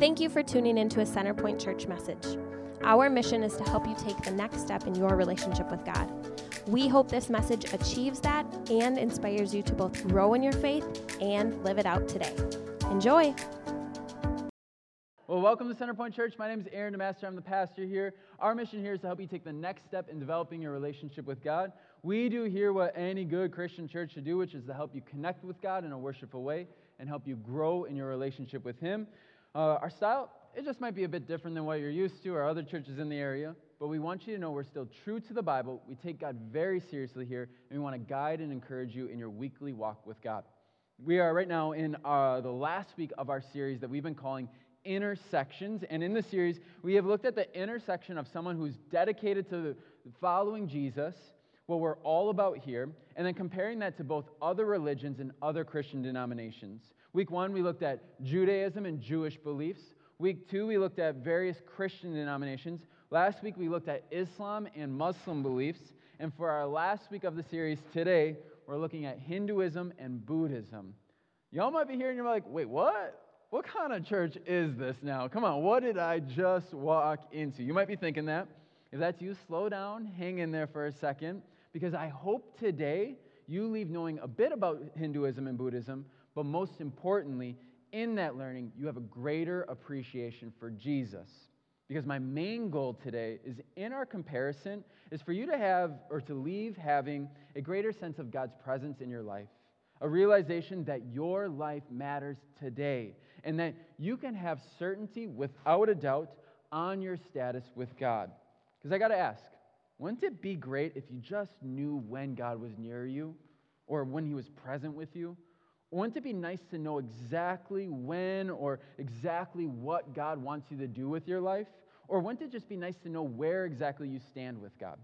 Thank you for tuning into a Centerpoint Church message. Our mission is to help you take the next step in your relationship with God. We hope this message achieves that and inspires you to both grow in your faith and live it out today. Enjoy. Well, welcome to Centerpoint Church. My name is Aaron DeMaster. I'm the pastor here. Our mission here is to help you take the next step in developing your relationship with God. We do here what any good Christian church should do, which is to help you connect with God in a worshipful way and help you grow in your relationship with Him. Uh, our style, it just might be a bit different than what you're used to or other churches in the area, but we want you to know we're still true to the Bible. We take God very seriously here, and we want to guide and encourage you in your weekly walk with God. We are right now in uh, the last week of our series that we've been calling intersections. And in the series, we have looked at the intersection of someone who's dedicated to following Jesus, what we're all about here, and then comparing that to both other religions and other Christian denominations. Week one, we looked at Judaism and Jewish beliefs. Week two, we looked at various Christian denominations. Last week, we looked at Islam and Muslim beliefs. And for our last week of the series today, we're looking at Hinduism and Buddhism. Y'all might be hearing, you're like, wait, what? what kind of church is this now? Come on, what did I just walk into? You might be thinking that. If that's you, slow down, hang in there for a second, because I hope today you leave knowing a bit about Hinduism and Buddhism, but most importantly, in that learning, you have a greater appreciation for Jesus. Because my main goal today is in our comparison is for you to have or to leave having a greater sense of God's presence in your life. A realization that your life matters today and that you can have certainty without a doubt on your status with God. Because I got to ask, wouldn't it be great if you just knew when God was near you or when he was present with you? Wouldn't it be nice to know exactly when or exactly what God wants you to do with your life? Or wouldn't it just be nice to know where exactly you stand with God?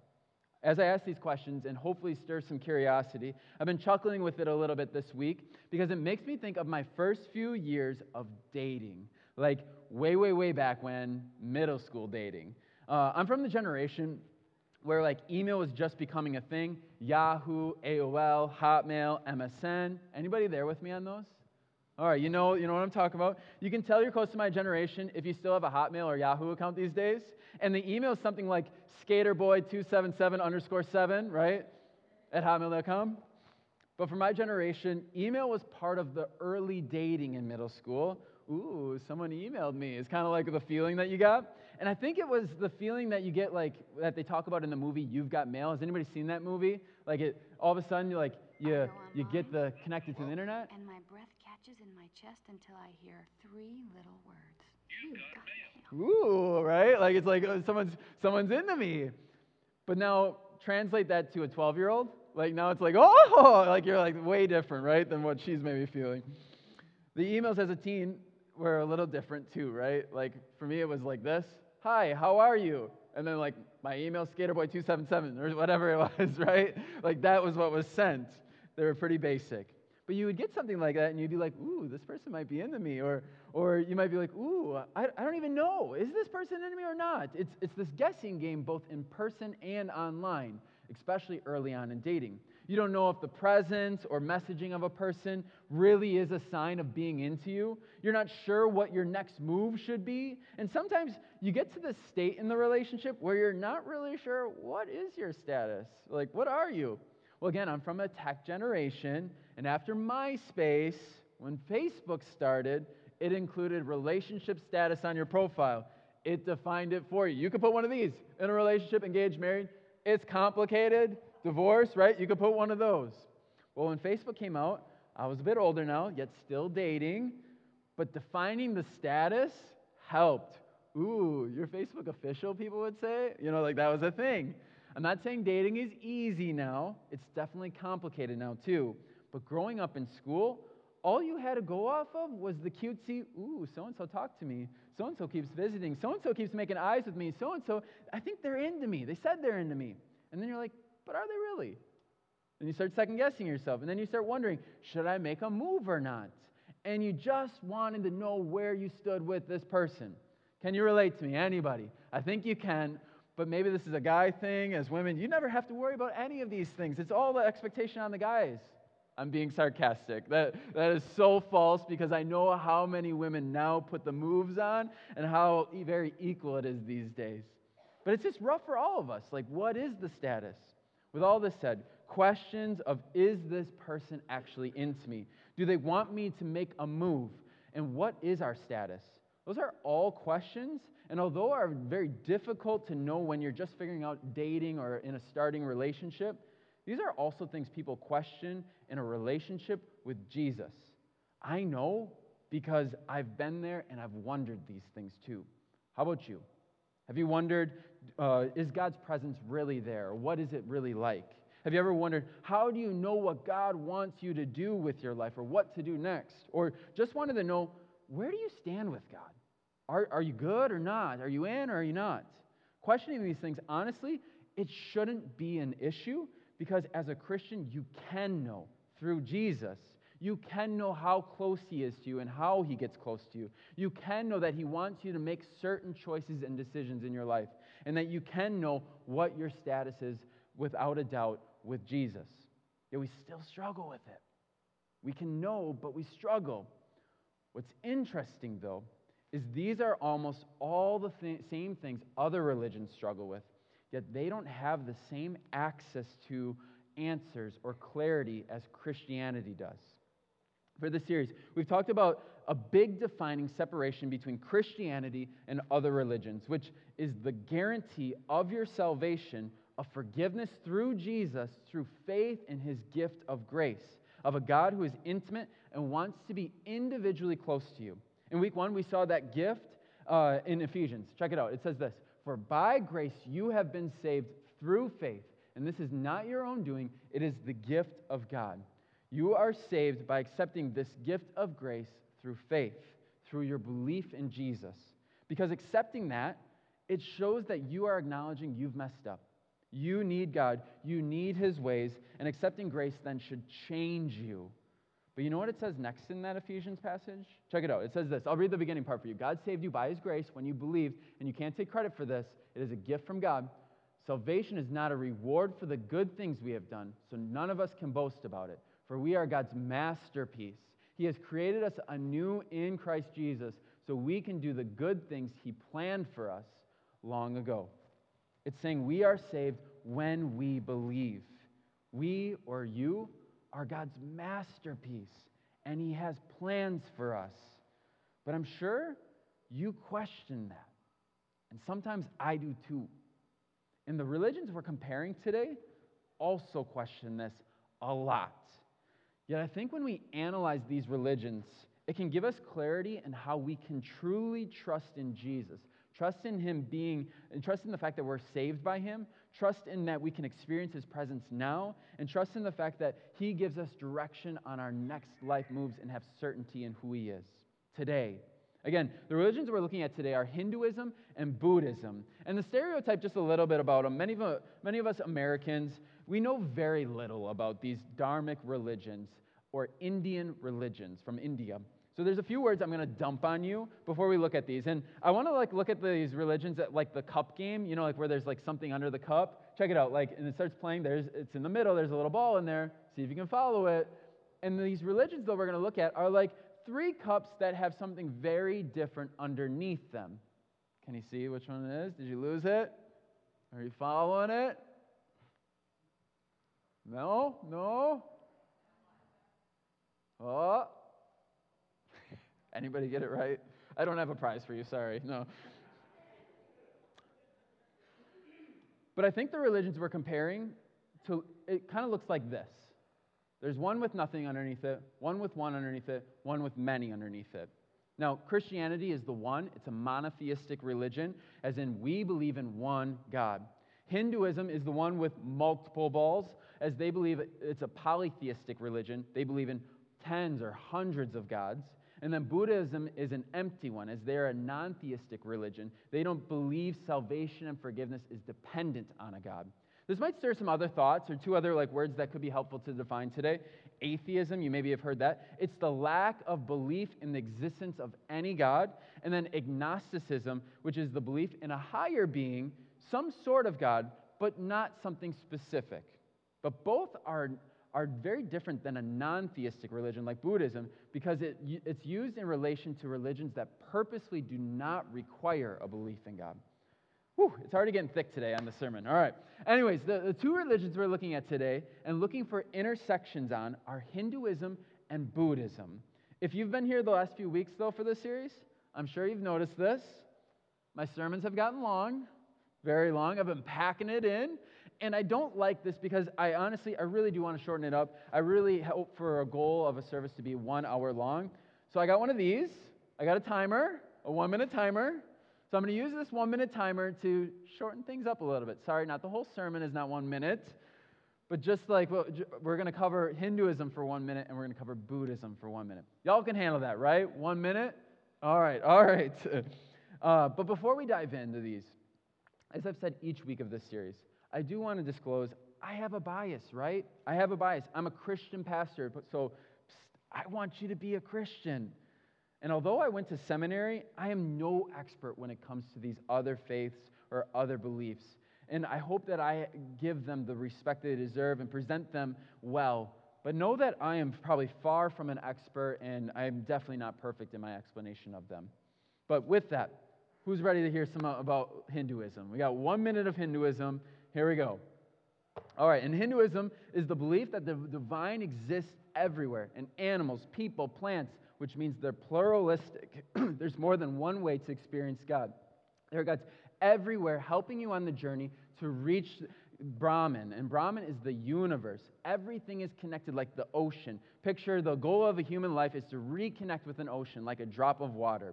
As I ask these questions and hopefully stir some curiosity, I've been chuckling with it a little bit this week because it makes me think of my first few years of dating, like way, way, way back when, middle school dating. Uh, I'm from the generation where like email was just becoming a thing Yahoo, AOL, Hotmail, MSN. Anybody there with me on those? All right, you know, you know what I'm talking about. You can tell you're close to my generation if you still have a Hotmail or Yahoo account these days. And the email is something like skaterboy277 underscore 7, right? At hotmail.com. But for my generation, email was part of the early dating in middle school. Ooh, someone emailed me. It's kind of like the feeling that you got. And I think it was the feeling that you get, like, that they talk about in the movie You've Got Mail. Has anybody seen that movie? Like, it, all of a sudden, you're like, you, you get the connected to the internet. And my breath catches in my chest until I hear three little words. You've got mail. Ooh, right? Like it's like oh, someone's someone's into me. But now translate that to a 12 year old. Like now it's like, oh, like you're like way different, right, than what she's maybe feeling. The emails as a teen were a little different too, right? Like for me, it was like this Hi, how are you? And then like my email, skaterboy277 or whatever it was, right? Like that was what was sent. They were pretty basic. But you would get something like that and you'd be like, ooh, this person might be into me. Or, or you might be like, ooh, I, I don't even know. Is this person into me or not? It's, it's this guessing game both in person and online, especially early on in dating. You don't know if the presence or messaging of a person really is a sign of being into you. You're not sure what your next move should be. And sometimes you get to this state in the relationship where you're not really sure what is your status? Like, what are you? Well, again, I'm from a tech generation, and after MySpace, when Facebook started, it included relationship status on your profile. It defined it for you. You could put one of these in a relationship, engaged, married. It's complicated. Divorce, right? You could put one of those. Well, when Facebook came out, I was a bit older now, yet still dating, but defining the status helped. Ooh, you're Facebook official, people would say. You know, like that was a thing. I'm not saying dating is easy now, it's definitely complicated now, too. But growing up in school, all you had to go off of was the cutesy, ooh, so and so talked to me. So and so keeps visiting. So and so keeps making eyes with me. So and so, I think they're into me. They said they're into me. And then you're like, but are they really? And you start second guessing yourself. And then you start wondering, should I make a move or not? And you just wanted to know where you stood with this person. Can you relate to me? Anybody? I think you can but maybe this is a guy thing as women. You never have to worry about any of these things. It's all the expectation on the guys. I'm being sarcastic. That, that is so false because I know how many women now put the moves on and how very equal it is these days. But it's just rough for all of us. Like, what is the status? With all this said, questions of is this person actually into me? Do they want me to make a move? And what is our status? Those are all questions. And although are very difficult to know when you're just figuring out dating or in a starting relationship, these are also things people question in a relationship with Jesus. I know because I've been there and I've wondered these things too. How about you? Have you wondered, uh, is God's presence really there? What is it really like? Have you ever wondered, how do you know what God wants you to do with your life or what to do next? Or just wanted to know, where do you stand with God? Are, are you good or not? Are you in or are you not? Questioning these things, honestly, it shouldn't be an issue because as a Christian, you can know through Jesus. You can know how close He is to you and how He gets close to you. You can know that He wants you to make certain choices and decisions in your life, and that you can know what your status is without a doubt with Jesus. Yet we still struggle with it. We can know, but we struggle. What's interesting, though, is these are almost all the th- same things other religions struggle with, yet they don't have the same access to answers or clarity as Christianity does. For this series, we've talked about a big defining separation between Christianity and other religions, which is the guarantee of your salvation of forgiveness through Jesus, through faith in his gift of grace, of a God who is intimate and wants to be individually close to you. In week one, we saw that gift uh, in Ephesians. Check it out. It says this For by grace you have been saved through faith. And this is not your own doing, it is the gift of God. You are saved by accepting this gift of grace through faith, through your belief in Jesus. Because accepting that, it shows that you are acknowledging you've messed up. You need God, you need His ways, and accepting grace then should change you but you know what it says next in that Ephesians passage? Check it out. It says this. I'll read the beginning part for you. God saved you by his grace when you believed, and you can't take credit for this. It is a gift from God. Salvation is not a reward for the good things we have done, so none of us can boast about it, for we are God's masterpiece. He has created us anew in Christ Jesus so we can do the good things he planned for us long ago. It's saying we are saved when we believe. We or you are God's masterpiece, and He has plans for us. But I'm sure you question that. And sometimes I do too. And the religions we're comparing today also question this a lot. Yet I think when we analyze these religions, it can give us clarity in how we can truly trust in Jesus. Trust in Him being, and trust in the fact that we're saved by Him, Trust in that we can experience His presence now, and trust in the fact that He gives us direction on our next life moves and have certainty in who He is today. Again, the religions we're looking at today are Hinduism and Buddhism. And the stereotype, just a little bit about them, many of, many of us Americans, we know very little about these dharmic religions or Indian religions from India. So there's a few words I'm going to dump on you before we look at these. And I want to like look at these religions at like the cup game, you know, like where there's like something under the cup. Check it out. Like and it starts playing, there's it's in the middle, there's a little ball in there. See if you can follow it. And these religions though we're going to look at are like three cups that have something very different underneath them. Can you see which one it is? Did you lose it? Are you following it? No? No? Oh, Anybody get it right? I don't have a prize for you, sorry. No. But I think the religions we're comparing to it kind of looks like this. There's one with nothing underneath it, one with one underneath it, one with many underneath it. Now, Christianity is the one, it's a monotheistic religion, as in we believe in one God. Hinduism is the one with multiple balls, as they believe it's a polytheistic religion. They believe in tens or hundreds of gods. And then Buddhism is an empty one, as they're a non theistic religion. They don't believe salvation and forgiveness is dependent on a God. This might stir some other thoughts or two other like words that could be helpful to define today. Atheism, you maybe have heard that. It's the lack of belief in the existence of any God. And then agnosticism, which is the belief in a higher being, some sort of God, but not something specific. But both are, are very different than a non theistic religion like Buddhism because it, it's used in relation to religions that purposely do not require a belief in God. Whew, it's already getting thick today on the sermon. All right. Anyways, the, the two religions we're looking at today and looking for intersections on are Hinduism and Buddhism. If you've been here the last few weeks, though, for this series, I'm sure you've noticed this. My sermons have gotten long, very long. I've been packing it in. And I don't like this because I honestly, I really do want to shorten it up. I really hope for a goal of a service to be one hour long. So I got one of these. I got a timer, a one minute timer. So I'm going to use this one minute timer to shorten things up a little bit. Sorry, not the whole sermon is not one minute, but just like we're going to cover Hinduism for one minute and we're going to cover Buddhism for one minute. Y'all can handle that, right? One minute? All right, all right. Uh, but before we dive into these, as I've said each week of this series, I do want to disclose I have a bias, right? I have a bias. I'm a Christian pastor, but so I want you to be a Christian. And although I went to seminary, I am no expert when it comes to these other faiths or other beliefs. And I hope that I give them the respect they deserve and present them well. But know that I am probably far from an expert, and I am definitely not perfect in my explanation of them. But with that, who's ready to hear some about Hinduism? We got one minute of Hinduism. Here we go. All right, and Hinduism is the belief that the divine exists everywhere in animals, people, plants, which means they're pluralistic. There's more than one way to experience God. There are God's everywhere helping you on the journey to reach Brahman. And Brahman is the universe. Everything is connected like the ocean. Picture the goal of a human life is to reconnect with an ocean like a drop of water.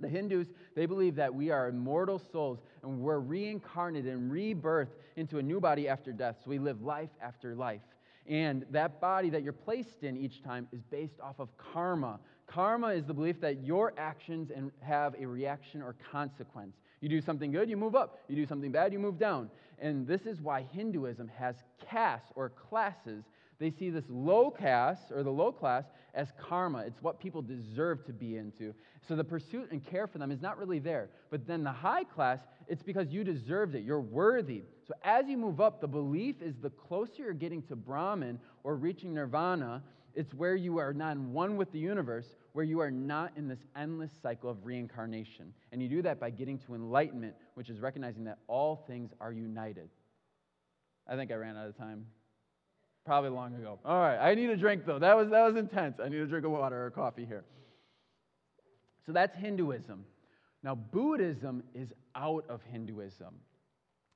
The Hindus, they believe that we are immortal souls and we're reincarnated and rebirthed into a new body after death. So we live life after life. And that body that you're placed in each time is based off of karma. Karma is the belief that your actions have a reaction or consequence. You do something good, you move up. You do something bad, you move down. And this is why Hinduism has castes or classes. They see this low caste or the low class as karma. It's what people deserve to be into. So the pursuit and care for them is not really there. But then the high class, it's because you deserved it. You're worthy. So as you move up, the belief is the closer you're getting to Brahman or reaching nirvana, it's where you are not in one with the universe, where you are not in this endless cycle of reincarnation. And you do that by getting to enlightenment, which is recognizing that all things are united. I think I ran out of time. Probably long ago. All right, I need a drink though. That was, that was intense. I need a drink of water or coffee here. So that's Hinduism. Now, Buddhism is out of Hinduism.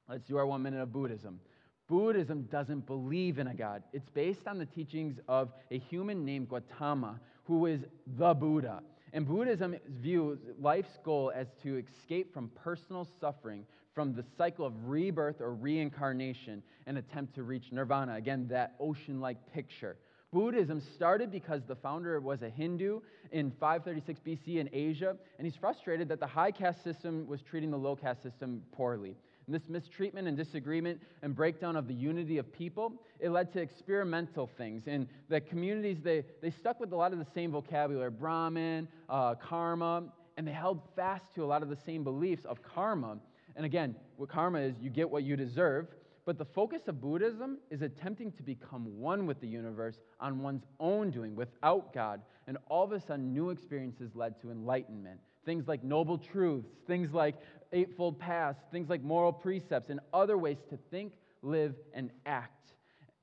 Let's do our one minute of Buddhism. Buddhism doesn't believe in a God. It's based on the teachings of a human named Gautama, who is the Buddha. And Buddhism views life's goal as to escape from personal suffering, from the cycle of rebirth or reincarnation, and attempt to reach nirvana. Again, that ocean like picture. Buddhism started because the founder was a Hindu in 536 BC in Asia, and he's frustrated that the high caste system was treating the low caste system poorly. And this mistreatment and disagreement and breakdown of the unity of people, it led to experimental things. And the communities, they, they stuck with a lot of the same vocabulary Brahman, uh, karma, and they held fast to a lot of the same beliefs of karma. And again, what karma is, you get what you deserve. But the focus of Buddhism is attempting to become one with the universe on one's own doing, without God. And all of a sudden, new experiences led to enlightenment. Things like noble truths, things like Eightfold Paths, things like moral precepts, and other ways to think, live, and act.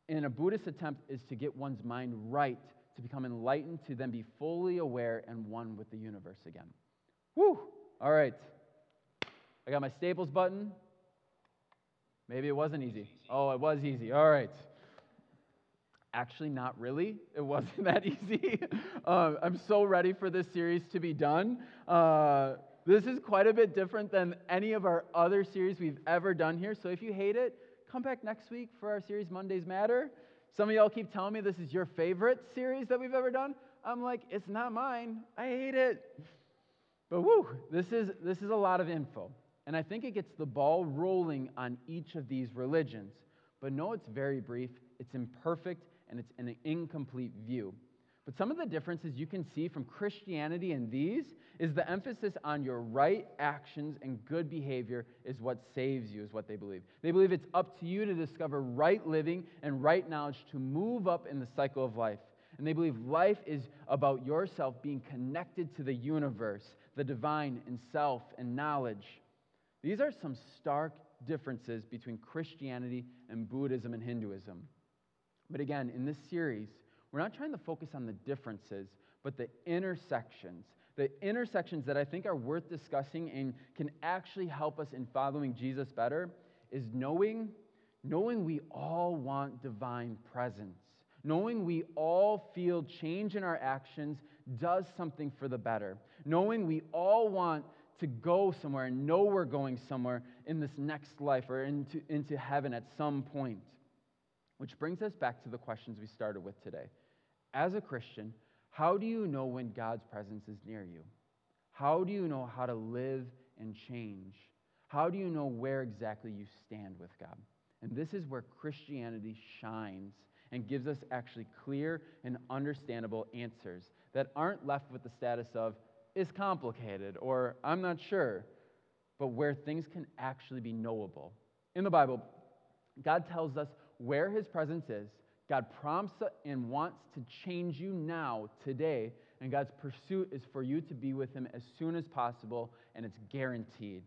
In a Buddhist attempt is to get one's mind right, to become enlightened, to then be fully aware and one with the universe again. Whew! All right. I got my staples button. Maybe it wasn't easy. Oh, it was easy. All right. Actually, not really. It wasn't that easy. uh, I'm so ready for this series to be done. Uh, this is quite a bit different than any of our other series we've ever done here. So if you hate it, come back next week for our series Mondays Matter. Some of y'all keep telling me this is your favorite series that we've ever done. I'm like, it's not mine. I hate it. But woo, this is this is a lot of info. And I think it gets the ball rolling on each of these religions. But no, it's very brief, it's imperfect, and it's an incomplete view. But some of the differences you can see from Christianity and these is the emphasis on your right actions and good behavior is what saves you, is what they believe. They believe it's up to you to discover right living and right knowledge to move up in the cycle of life. And they believe life is about yourself being connected to the universe, the divine, and self and knowledge. These are some stark differences between Christianity and Buddhism and Hinduism. But again, in this series, we're not trying to focus on the differences, but the intersections. The intersections that I think are worth discussing and can actually help us in following Jesus better is knowing, knowing we all want divine presence. Knowing we all feel change in our actions does something for the better. Knowing we all want to go somewhere and know we're going somewhere in this next life or into, into heaven at some point. Which brings us back to the questions we started with today. As a Christian, how do you know when God's presence is near you? How do you know how to live and change? How do you know where exactly you stand with God? And this is where Christianity shines and gives us actually clear and understandable answers that aren't left with the status of, is complicated or I'm not sure, but where things can actually be knowable. In the Bible, God tells us where his presence is. God prompts and wants to change you now, today, and God's pursuit is for you to be with him as soon as possible, and it's guaranteed.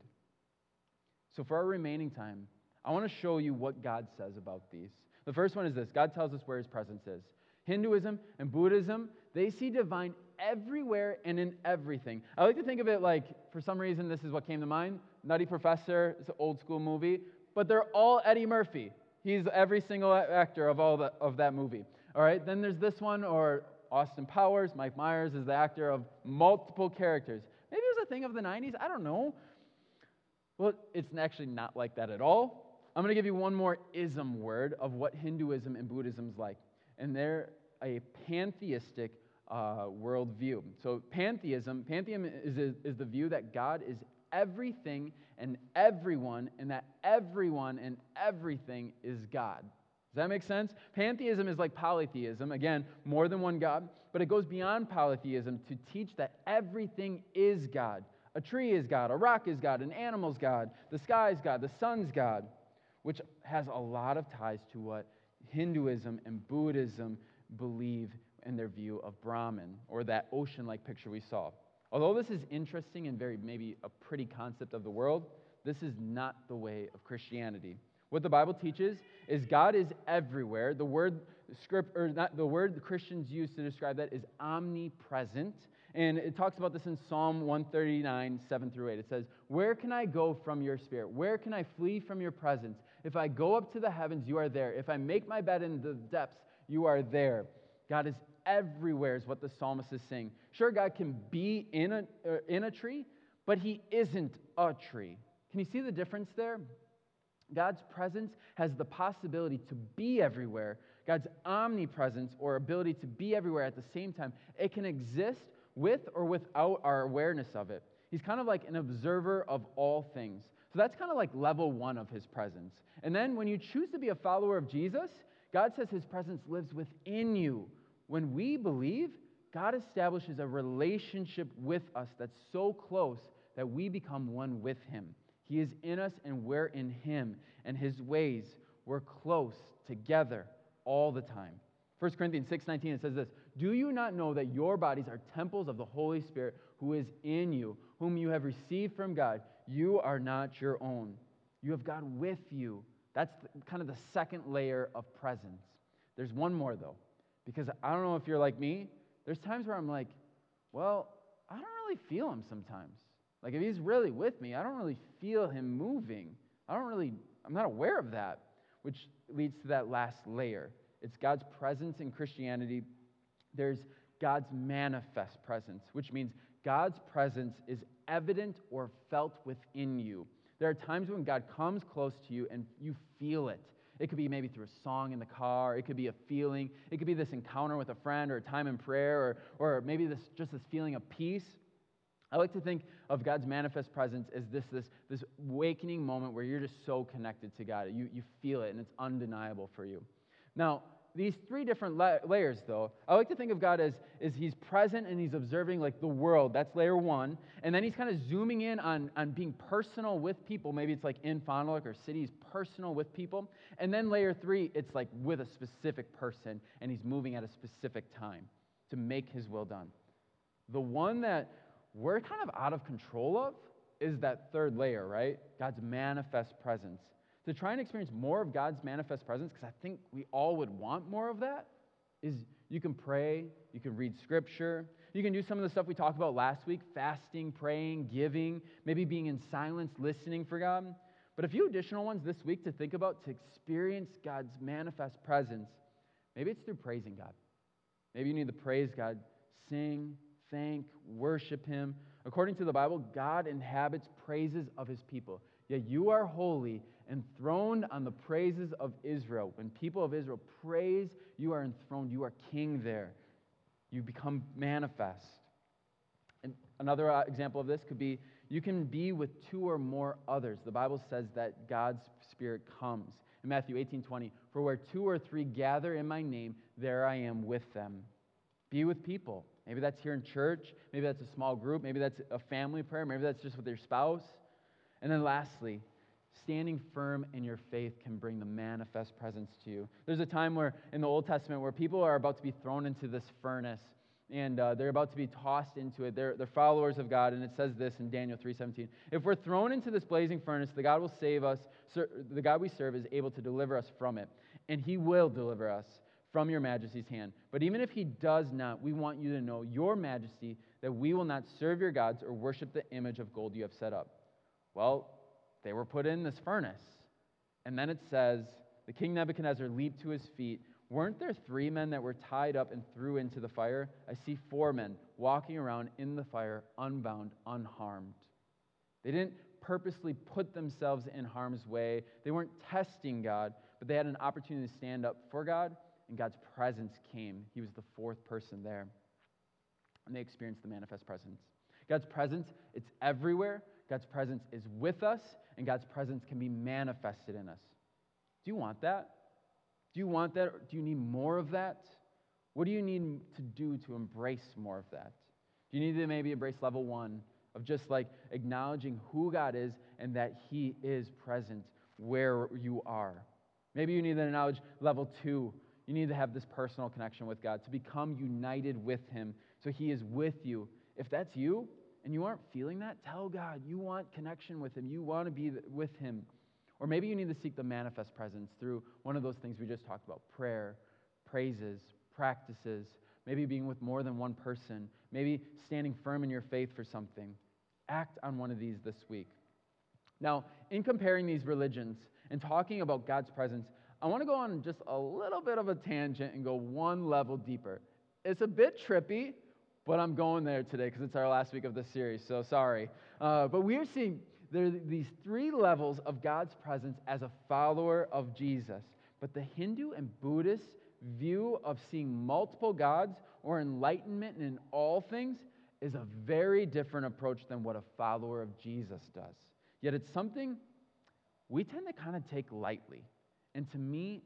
So, for our remaining time, I want to show you what God says about these. The first one is this God tells us where his presence is. Hinduism and Buddhism, they see divine everywhere and in everything. I like to think of it like, for some reason, this is what came to mind Nutty Professor, it's an old school movie, but they're all Eddie Murphy. He's every single actor of all the, of that movie. All right, then there's this one, or Austin Powers, Mike Myers is the actor of multiple characters. Maybe it was a thing of the 90s, I don't know. Well, it's actually not like that at all. I'm going to give you one more ism word of what Hinduism and Buddhism is like. And they're a pantheistic uh, worldview. So, pantheism, pantheism is, is, is the view that God is everything and everyone, and that everyone and everything is God. Does that make sense? Pantheism is like polytheism, again, more than one God, but it goes beyond polytheism to teach that everything is God. A tree is God, a rock is God, an animal's God, the sky is God, the sun's God, which has a lot of ties to what Hinduism and Buddhism believe in their view of Brahman, or that ocean like picture we saw. Although this is interesting and very maybe a pretty concept of the world, this is not the way of Christianity. What the Bible teaches is God is everywhere. The word script or not the word Christians use to describe that is omnipresent. And it talks about this in Psalm 139, 7 through 8. It says, Where can I go from your spirit? Where can I flee from your presence? If I go up to the heavens, you are there. If I make my bed in the depths, you are there. God is everywhere, is what the psalmist is saying. Sure, God can be in a, uh, in a tree, but he isn't a tree. Can you see the difference there? God's presence has the possibility to be everywhere. God's omnipresence or ability to be everywhere at the same time, it can exist with or without our awareness of it. He's kind of like an observer of all things. So that's kind of like level one of his presence. And then when you choose to be a follower of Jesus, God says his presence lives within you. When we believe, God establishes a relationship with us that's so close that we become one with him. He is in us and we're in him, and his ways, we're close together all the time. 1 Corinthians 6:19 it says this, "Do you not know that your bodies are temples of the Holy Spirit who is in you, whom you have received from God? You are not your own. You have God with you." That's the, kind of the second layer of presence. There's one more though. Because I don't know if you're like me, there's times where I'm like, well, I don't really feel him sometimes. Like if he's really with me, I don't really feel him moving. I don't really, I'm not aware of that, which leads to that last layer. It's God's presence in Christianity. There's God's manifest presence, which means God's presence is evident or felt within you. There are times when God comes close to you and you feel it. It could be maybe through a song in the car. It could be a feeling. It could be this encounter with a friend or a time in prayer or, or maybe this, just this feeling of peace. I like to think of God's manifest presence as this, this, this awakening moment where you're just so connected to God. You, you feel it and it's undeniable for you. Now, these three different la- layers, though, I like to think of God as is He's present and He's observing like the world. That's layer one. And then He's kind of zooming in on, on being personal with people. Maybe it's like in Fond or cities, personal with people. And then layer three, it's like with a specific person, and He's moving at a specific time to make His will done. The one that we're kind of out of control of is that third layer, right? God's manifest presence. To try and experience more of God's manifest presence, because I think we all would want more of that, is you can pray, you can read scripture, you can do some of the stuff we talked about last week fasting, praying, giving, maybe being in silence, listening for God. But a few additional ones this week to think about to experience God's manifest presence. Maybe it's through praising God. Maybe you need to praise God, sing, thank, worship Him. According to the Bible, God inhabits praises of His people. Yet you are holy, enthroned on the praises of Israel. When people of Israel praise, you are enthroned. You are king there. You become manifest. And another uh, example of this could be you can be with two or more others. The Bible says that God's Spirit comes. In Matthew 18 20, for where two or three gather in my name, there I am with them. Be with people. Maybe that's here in church. Maybe that's a small group. Maybe that's a family prayer. Maybe that's just with your spouse. And then lastly, standing firm in your faith can bring the manifest presence to you. There's a time where in the Old Testament where people are about to be thrown into this furnace and uh, they're about to be tossed into it. They're, they're followers of God, and it says this in Daniel 3:17. If we're thrown into this blazing furnace, the God will save us. The God we serve is able to deliver us from it, and He will deliver us from your majesty's hand. But even if He does not, we want you to know, Your Majesty, that we will not serve your gods or worship the image of gold you have set up. Well, they were put in this furnace. And then it says, the king Nebuchadnezzar leaped to his feet. Weren't there three men that were tied up and threw into the fire? I see four men walking around in the fire, unbound, unharmed. They didn't purposely put themselves in harm's way. They weren't testing God, but they had an opportunity to stand up for God, and God's presence came. He was the fourth person there. And they experienced the manifest presence. God's presence, it's everywhere. God's presence is with us, and God's presence can be manifested in us. Do you want that? Do you want that? Do you need more of that? What do you need to do to embrace more of that? Do you need to maybe embrace level one of just like acknowledging who God is and that He is present where you are? Maybe you need to acknowledge level two. You need to have this personal connection with God, to become united with Him so He is with you. If that's you, and you aren't feeling that, tell God you want connection with Him. You want to be with Him. Or maybe you need to seek the manifest presence through one of those things we just talked about prayer, praises, practices, maybe being with more than one person, maybe standing firm in your faith for something. Act on one of these this week. Now, in comparing these religions and talking about God's presence, I want to go on just a little bit of a tangent and go one level deeper. It's a bit trippy, but I'm going there today because it's our last week of this series, so sorry. Uh, but we are seeing there are these three levels of God's presence as a follower of Jesus. But the Hindu and Buddhist view of seeing multiple gods or enlightenment in all things is a very different approach than what a follower of Jesus does. Yet it's something we tend to kind of take lightly. And to me,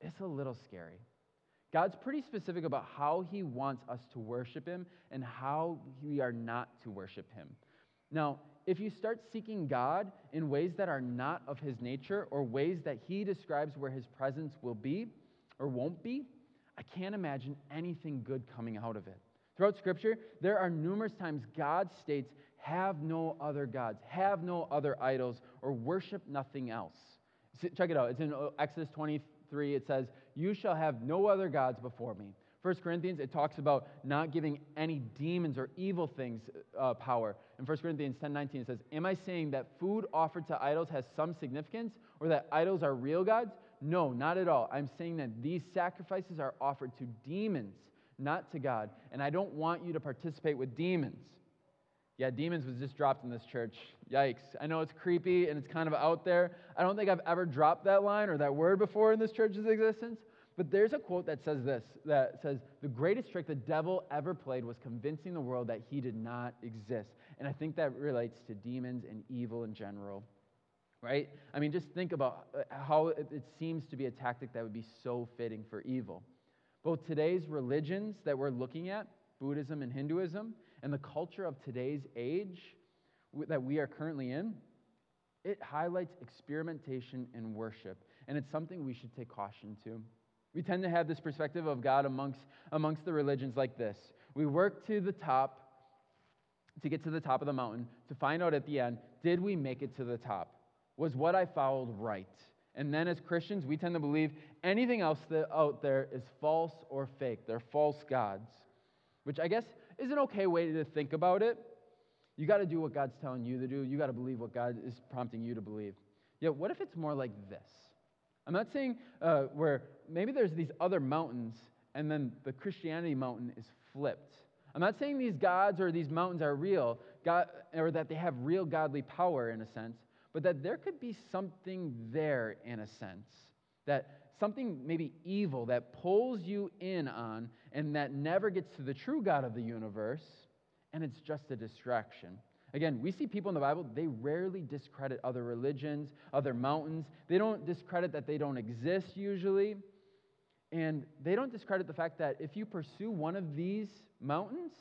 it's a little scary. God's pretty specific about how he wants us to worship him and how we are not to worship him. Now, if you start seeking God in ways that are not of his nature or ways that he describes where his presence will be or won't be, I can't imagine anything good coming out of it. Throughout Scripture, there are numerous times God states, have no other gods, have no other idols, or worship nothing else. Check it out. It's in uh, Exodus 23. it says, You shall have no other gods before me. 1 Corinthians, it talks about not giving any demons or evil things uh, power. In 1 Corinthians 10 19, it says, Am I saying that food offered to idols has some significance or that idols are real gods? No, not at all. I'm saying that these sacrifices are offered to demons, not to God. And I don't want you to participate with demons. Yeah, demons was just dropped in this church. Yikes. I know it's creepy and it's kind of out there. I don't think I've ever dropped that line or that word before in this church's existence. But there's a quote that says this that says, The greatest trick the devil ever played was convincing the world that he did not exist. And I think that relates to demons and evil in general. right? I mean, just think about uh, how it, it seems to be a tactic that would be so fitting for evil. Both today's religions that we're looking at, Buddhism and Hinduism, and the culture of today's age that we are currently in, it highlights experimentation in worship. And it's something we should take caution to. We tend to have this perspective of God amongst, amongst the religions like this. We work to the top to get to the top of the mountain to find out at the end did we make it to the top? Was what I followed right? And then as Christians, we tend to believe anything else that out there is false or fake. They're false gods, which I guess is an okay way to think about it. You got to do what God's telling you to do. You got to believe what God is prompting you to believe. Yet, what if it's more like this? I'm not saying uh, where maybe there's these other mountains and then the Christianity mountain is flipped. I'm not saying these gods or these mountains are real, God, or that they have real godly power in a sense, but that there could be something there in a sense. That something maybe evil that pulls you in on and that never gets to the true God of the universe, and it's just a distraction. Again, we see people in the Bible, they rarely discredit other religions, other mountains. They don't discredit that they don't exist usually. And they don't discredit the fact that if you pursue one of these mountains,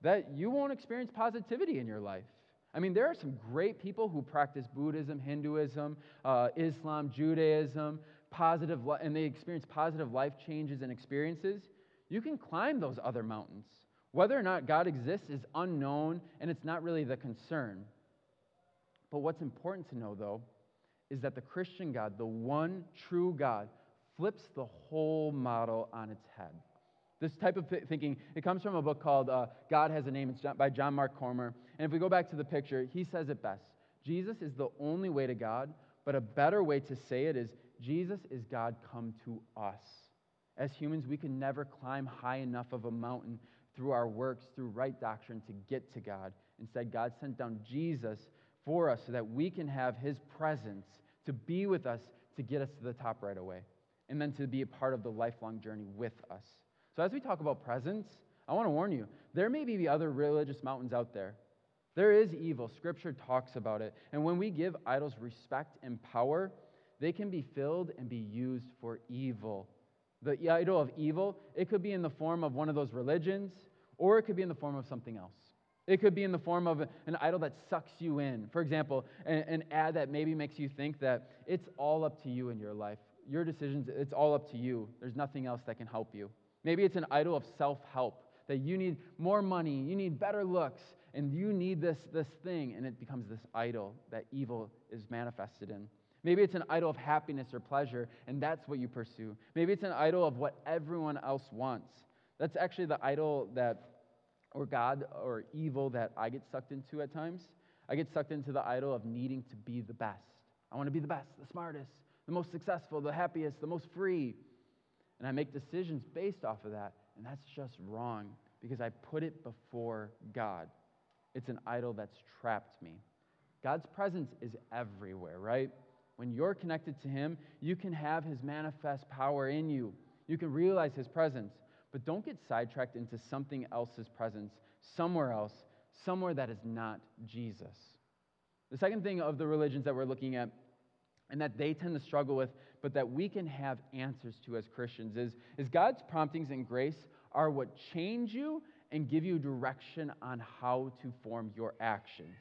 that you won't experience positivity in your life. I mean, there are some great people who practice Buddhism, Hinduism, uh, Islam, Judaism, positive, and they experience positive life changes and experiences. You can climb those other mountains. Whether or not God exists is unknown, and it's not really the concern. But what's important to know, though, is that the Christian God, the one true God, flips the whole model on its head. This type of thinking, it comes from a book called uh, God Has a Name. It's by John Mark Comer. And if we go back to the picture, he says it best Jesus is the only way to God, but a better way to say it is Jesus is God come to us. As humans, we can never climb high enough of a mountain through our works, through right doctrine to get to God. Instead, God sent down Jesus for us so that we can have his presence to be with us to get us to the top right away and then to be a part of the lifelong journey with us. So, as we talk about presence, I want to warn you there may be other religious mountains out there. There is evil. Scripture talks about it. And when we give idols respect and power, they can be filled and be used for evil. The idol of evil, it could be in the form of one of those religions, or it could be in the form of something else. It could be in the form of an idol that sucks you in. For example, an, an ad that maybe makes you think that it's all up to you in your life. Your decisions, it's all up to you. There's nothing else that can help you. Maybe it's an idol of self help, that you need more money, you need better looks, and you need this, this thing, and it becomes this idol that evil is manifested in. Maybe it's an idol of happiness or pleasure, and that's what you pursue. Maybe it's an idol of what everyone else wants. That's actually the idol that, or God, or evil that I get sucked into at times. I get sucked into the idol of needing to be the best. I want to be the best, the smartest, the most successful, the happiest, the most free. And I make decisions based off of that, and that's just wrong because I put it before God. It's an idol that's trapped me. God's presence is everywhere, right? When you're connected to Him, you can have His manifest power in you. You can realize His presence. But don't get sidetracked into something else's presence, somewhere else, somewhere that is not Jesus. The second thing of the religions that we're looking at, and that they tend to struggle with, but that we can have answers to as Christians, is, is God's promptings and grace are what change you and give you direction on how to form your actions.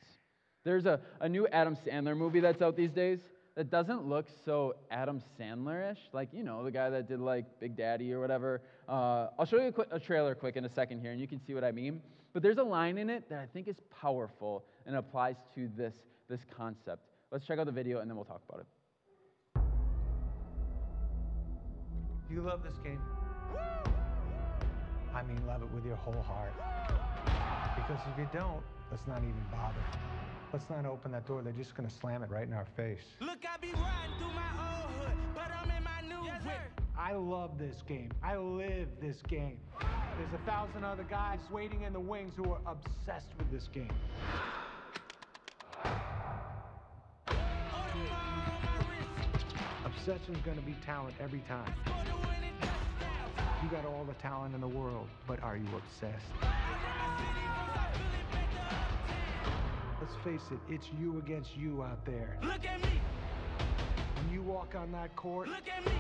There's a, a new Adam Sandler movie that's out these days that doesn't look so Adam Sandler ish. Like, you know, the guy that did like Big Daddy or whatever. Uh, I'll show you a, quick, a trailer quick in a second here, and you can see what I mean. But there's a line in it that I think is powerful and applies to this, this concept. Let's check out the video and then we'll talk about it. You love this game? I mean, love it with your whole heart. Because if you don't, let's not even bother. Let's not open that door. They're just going to slam it right in our face. Look, I be riding through my old hood, but I'm in my new yes, whip. I love this game. I live this game. There's a thousand other guys waiting in the wings who are obsessed with this game. Obsession's gonna be talent every time. You got all the talent in the world, but are you obsessed? Let's face it, it's you against you out there. Look at me, When you walk on that court, look at me.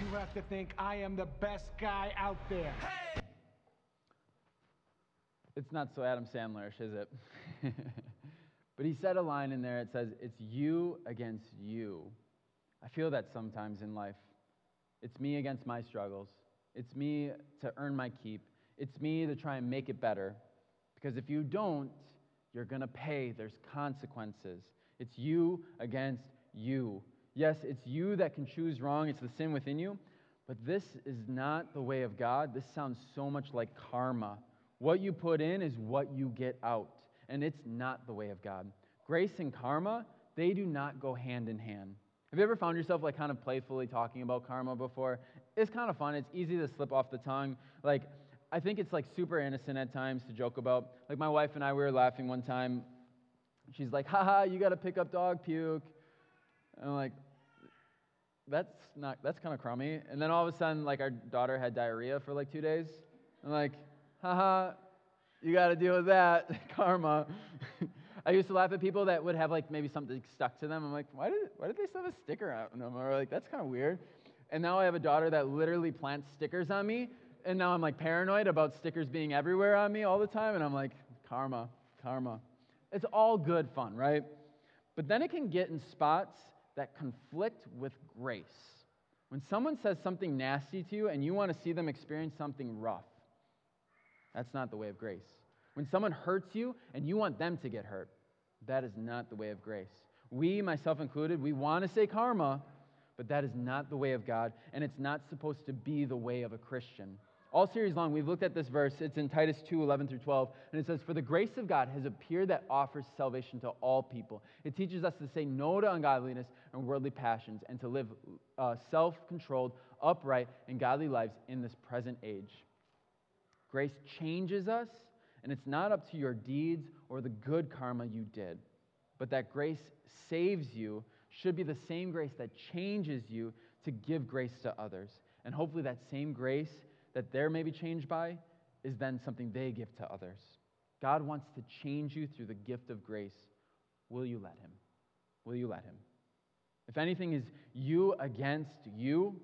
you have to think, I am the best guy out there. Hey, It's not so Adam Sandlerish, is it? but he said a line in there. It says, It's you against you. I feel that sometimes in life. It's me against my struggles. It's me to earn my keep. It's me to try and make it better. Because if you don't, you're going to pay. There's consequences. It's you against you. Yes, it's you that can choose wrong, it's the sin within you. But this is not the way of God. This sounds so much like karma. What you put in is what you get out. And it's not the way of God. Grace and karma, they do not go hand in hand. Have you ever found yourself like kind of playfully talking about karma before? It's kind of fun. It's easy to slip off the tongue. Like, I think it's like super innocent at times to joke about. Like, my wife and I, we were laughing one time. She's like, haha, you got to pick up dog puke. And I'm like, that's not, that's kind of crummy. And then all of a sudden, like, our daughter had diarrhea for like two days. I'm like, haha, you got to deal with that. Karma. I used to laugh at people that would have like maybe something stuck to them. I'm like, why did, why did they still have a sticker on them? Or like, that's kind of weird. And now I have a daughter that literally plants stickers on me. And now I'm like paranoid about stickers being everywhere on me all the time. And I'm like, karma, karma. It's all good fun, right? But then it can get in spots that conflict with grace. When someone says something nasty to you and you want to see them experience something rough, that's not the way of grace. When someone hurts you and you want them to get hurt, that is not the way of grace. We, myself included, we want to say karma, but that is not the way of God, and it's not supposed to be the way of a Christian. All series long, we've looked at this verse. It's in Titus 2 11 through 12, and it says, For the grace of God has appeared that offers salvation to all people. It teaches us to say no to ungodliness and worldly passions, and to live uh, self controlled, upright, and godly lives in this present age. Grace changes us, and it's not up to your deeds or the good karma you did, but that grace saves you should be the same grace that changes you to give grace to others. And hopefully, that same grace that they're maybe changed by is then something they give to others. God wants to change you through the gift of grace. Will you let Him? Will you let Him? If anything is you against you,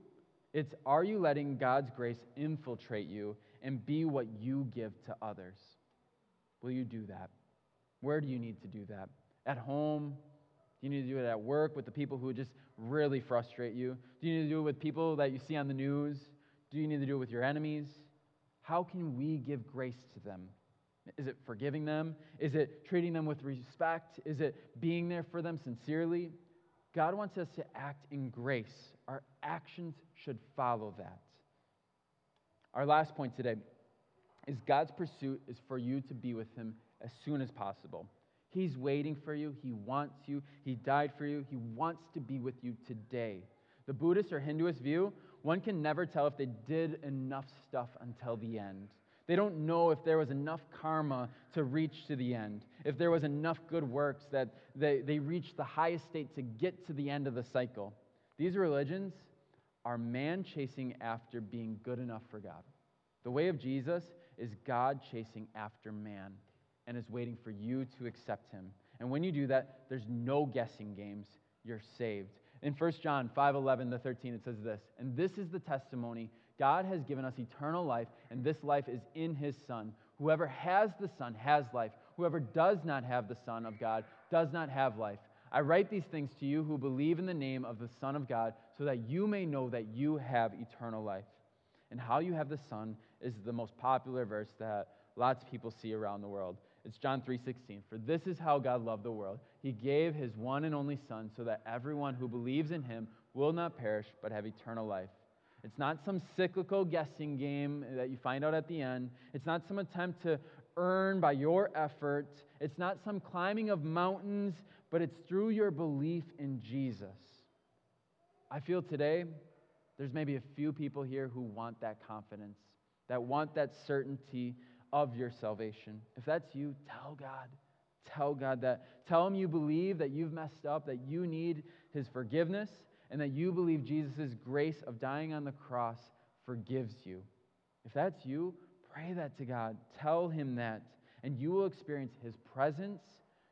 it's are you letting God's grace infiltrate you and be what you give to others? Will you do that? Where do you need to do that? At home? Do you need to do it at work with the people who just really frustrate you? Do you need to do it with people that you see on the news? Do you need to do it with your enemies? How can we give grace to them? Is it forgiving them? Is it treating them with respect? Is it being there for them sincerely? God wants us to act in grace. Our actions should follow that. Our last point today is God's pursuit is for you to be with Him as soon as possible. He's waiting for you. He wants you. He died for you. He wants to be with you today. The Buddhist or Hinduist view, one can never tell if they did enough stuff until the end. They don't know if there was enough karma to reach to the end, if there was enough good works that they, they reached the highest state to get to the end of the cycle. These religions are man chasing after being good enough for God. The way of Jesus is God chasing after man and is waiting for you to accept him. And when you do that, there's no guessing games. You're saved. In 1 John 5 11 to 13, it says this And this is the testimony God has given us eternal life, and this life is in his Son. Whoever has the Son has life. Whoever does not have the Son of God does not have life. I write these things to you who believe in the name of the Son of God, so that you may know that you have eternal life. And how you have the Son is the most popular verse that lots of people see around the world. It's John 3:16. For this is how God loved the world. He gave his one and only son so that everyone who believes in him will not perish but have eternal life. It's not some cyclical guessing game that you find out at the end. It's not some attempt to earn by your effort. It's not some climbing of mountains, but it's through your belief in Jesus. I feel today there's maybe a few people here who want that confidence, that want that certainty of your salvation. If that's you, tell God. Tell God that. Tell Him you believe that you've messed up, that you need His forgiveness, and that you believe Jesus' grace of dying on the cross forgives you. If that's you, pray that to God. Tell Him that. and you will experience His presence,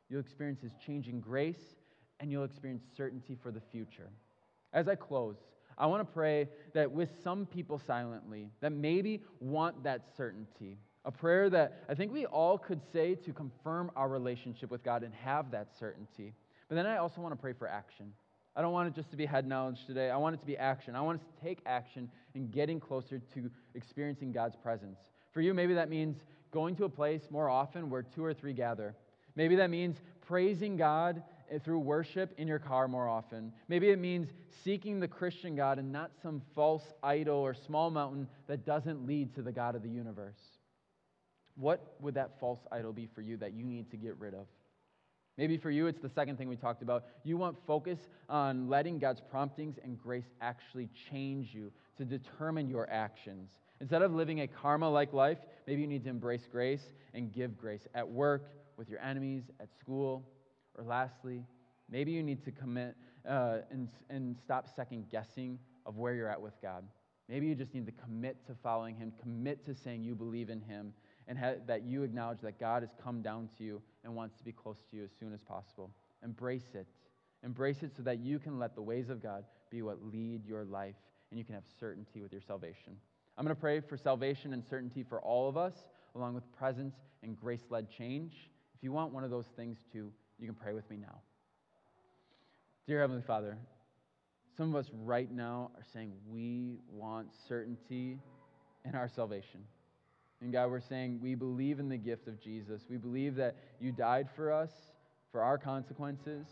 you'll experience His changing grace, and you'll experience certainty for the future. As I close, I want to pray that with some people silently that maybe want that certainty, a prayer that I think we all could say to confirm our relationship with God and have that certainty. But then I also want to pray for action. I don't want it just to be head knowledge today. I want it to be action. I want us to take action in getting closer to experiencing God's presence. For you, maybe that means going to a place more often where two or three gather. Maybe that means praising God eh, through worship in your car more often. Maybe it means seeking the Christian God and not some false idol or small mountain that doesn't lead to the God of the universe. What would that false idol be for you that you need to get rid of? Maybe for you, it's the second thing we talked about. You want focus on letting God's promptings and grace actually change you to determine your actions. Instead of living a karma like life, maybe you need to embrace grace and give grace at work, with your enemies, at school. Or lastly, maybe you need to commit uh, and, and stop second guessing of where you're at with God. Maybe you just need to commit to following Him, commit to saying you believe in Him, and ha- that you acknowledge that God has come down to you and wants to be close to you as soon as possible. Embrace it. Embrace it so that you can let the ways of God be what lead your life and you can have certainty with your salvation. I'm going to pray for salvation and certainty for all of us, along with presence and grace led change. If you want one of those things too, you can pray with me now. Dear Heavenly Father, some of us right now are saying we want certainty in our salvation. And God, we're saying we believe in the gift of Jesus. We believe that you died for us, for our consequences.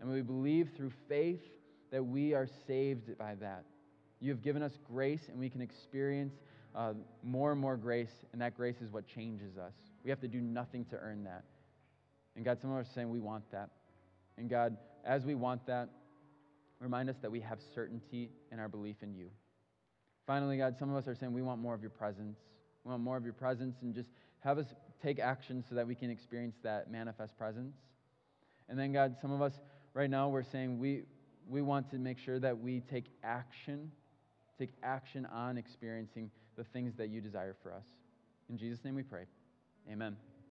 And we believe through faith that we are saved by that. You have given us grace, and we can experience uh, more and more grace, and that grace is what changes us. We have to do nothing to earn that. And God, some of us are saying we want that. And God, as we want that, remind us that we have certainty in our belief in you. Finally, God, some of us are saying we want more of your presence. We want more of your presence and just have us take action so that we can experience that manifest presence. And then, God, some of us right now, we're saying we, we want to make sure that we take action, take action on experiencing the things that you desire for us. In Jesus' name we pray. Amen.